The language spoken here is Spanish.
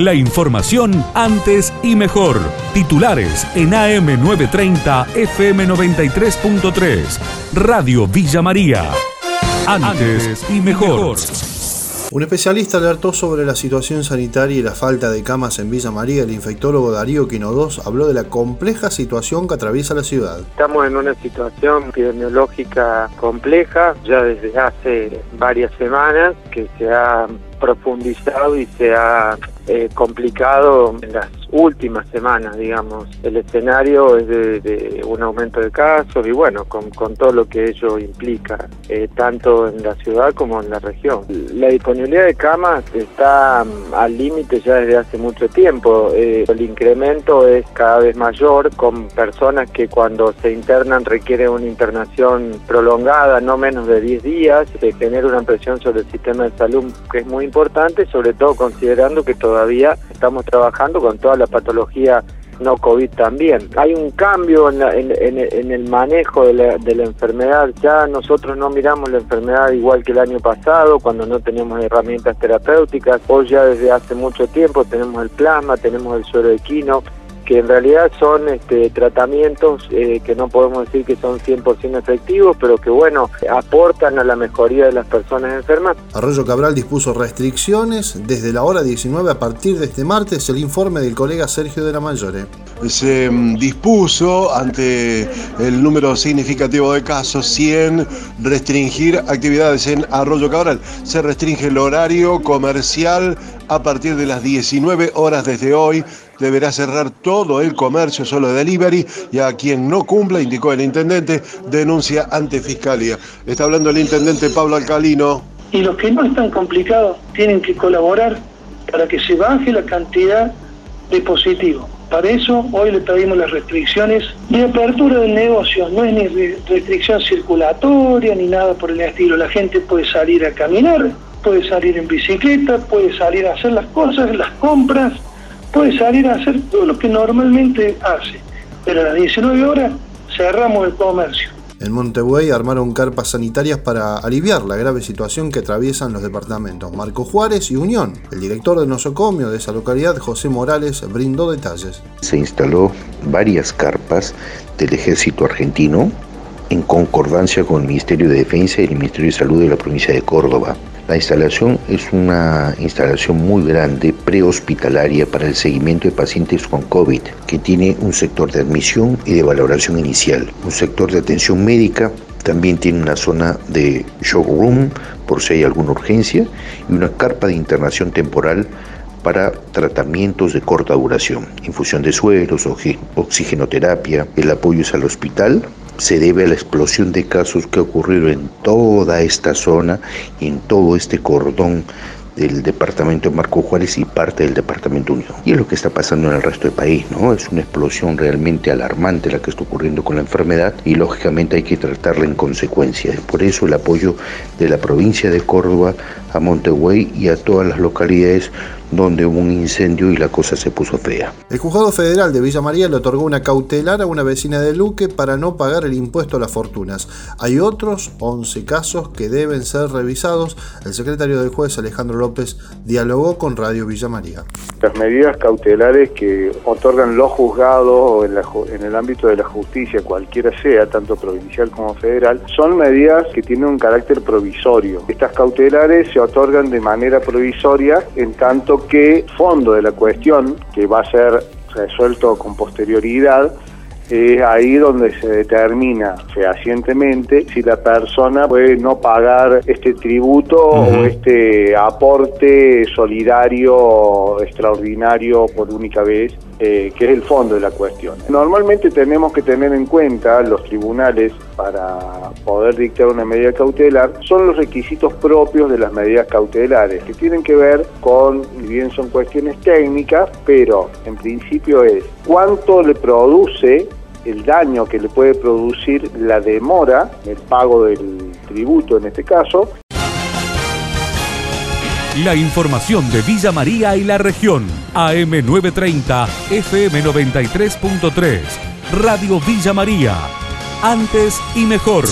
La información antes y mejor. Titulares en AM930 FM93.3. Radio Villa María. Antes y mejor. Un especialista alertó sobre la situación sanitaria y la falta de camas en Villa María. El infectólogo Darío Quinodós habló de la compleja situación que atraviesa la ciudad. Estamos en una situación epidemiológica compleja ya desde hace varias semanas que se ha profundizado y se ha eh, complicado en últimas semanas, digamos. El escenario es de, un aumento de casos y bueno, con, todo lo que ello implica, eh, tanto en la ciudad como en la región. La disponibilidad de camas está mm, al límite ya desde hace mucho tiempo. Eh, el incremento es cada vez mayor con personas que cuando se internan requieren una internación prolongada, no menos de 10 días, se genera una presión sobre el sistema de salud que es muy importante, sobre todo considerando que todavía estamos trabajando con toda la patología no COVID también. Hay un cambio en, el manejo de la, enfermedad. Ya nosotros no miramos la enfermedad igual que el año pasado, cuando no teníamos herramientas terapéuticas. Hoy ya desde hace mucho tiempo tenemos el plasma, tenemos el suero equino, que en realidad son este, tratamientos eh, que no podemos decir que son 100% efectivos, pero que bueno, aportan a la mejoría de las personas enfermas. Arroyo Cabral dispuso restricciones desde la hora 19 a partir de este martes, el informe del colega Sergio de la Mayore. Se mm, dispuso ante el número significativo de casos 100 restringir actividades en Arroyo Cabral. Se restringe el horario comercial a partir de las 19 horas desde hoy deberá cerrar todo el comercio solo de delivery y a quien no cumpla, indicó el intendente, denuncia ante Fiscalía. Está hablando el intendente Pablo Alcalino. Y los que no están complicados tienen que colaborar para que se baje la cantidad de positivos. Para eso hoy le pedimos las restricciones de apertura del negocio. No es ni restricción circulatoria ni nada por el estilo. La gente puede salir a caminar, puede salir en bicicleta, puede salir a hacer las cosas, las compras, puede salir a hacer todo lo que normalmente hace, pero a las 19 horas cerramos el comercio. En Montevideo armaron carpas sanitarias para aliviar la grave situación que atraviesan los departamentos Marco Juárez y Unión. El director de nosocomio de esa localidad, José Morales, brindó detalles. Se instaló varias carpas del ejército argentino en concordancia con el Ministerio de Defensa y el Ministerio de Salud de la provincia de Córdoba. La instalación es una instalación muy grande, prehospitalaria, para el seguimiento de pacientes con COVID, que tiene un sector de admisión y de valoración inicial, un sector de atención médica, también tiene una zona de showroom por si hay alguna urgencia y una carpa de internación temporal para tratamientos de corta duración, infusión de suelos, oxigenoterapia. El apoyo es al hospital, se debe a la explosión de casos que ha ocurrido en toda esta zona y en todo este cordón del departamento de Marco Juárez y parte del departamento Unión. Y es lo que está pasando en el resto del país, ¿no? Es una explosión realmente alarmante la que está ocurriendo con la enfermedad y lógicamente hay que tratarla en consecuencia. Por eso el apoyo de la provincia de Córdoba a Montegüey y a todas las localidades donde hubo un incendio y la cosa se puso fea. El juzgado federal de Villa María le otorgó una cautelar a una vecina de Luque para no pagar el impuesto a las fortunas. Hay otros 11 casos que deben ser revisados. El secretario del juez Alejandro López dialogó con Radio Villa María. Las medidas cautelares que otorgan los juzgados o en, en el ámbito de la justicia, cualquiera sea, tanto provincial como federal, son medidas que tienen un carácter provisorio. Estas cautelares se otorgan de manera provisoria en tanto que fondo de la cuestión, que va a ser resuelto con posterioridad, es ahí donde se determina fehacientemente si la persona puede no pagar este tributo o este aporte solidario extraordinario por única vez, eh, que es el fondo de la cuestión. Normalmente tenemos que tener en cuenta los tribunales para poder dictar una medida cautelar, son los requisitos propios de las medidas cautelares, que tienen que ver con, bien son cuestiones técnicas, pero en principio es cuánto le produce el daño que le puede producir la demora, el pago del tributo en este caso. La información de Villa María y la región, AM930, FM93.3, Radio Villa María, antes y mejor.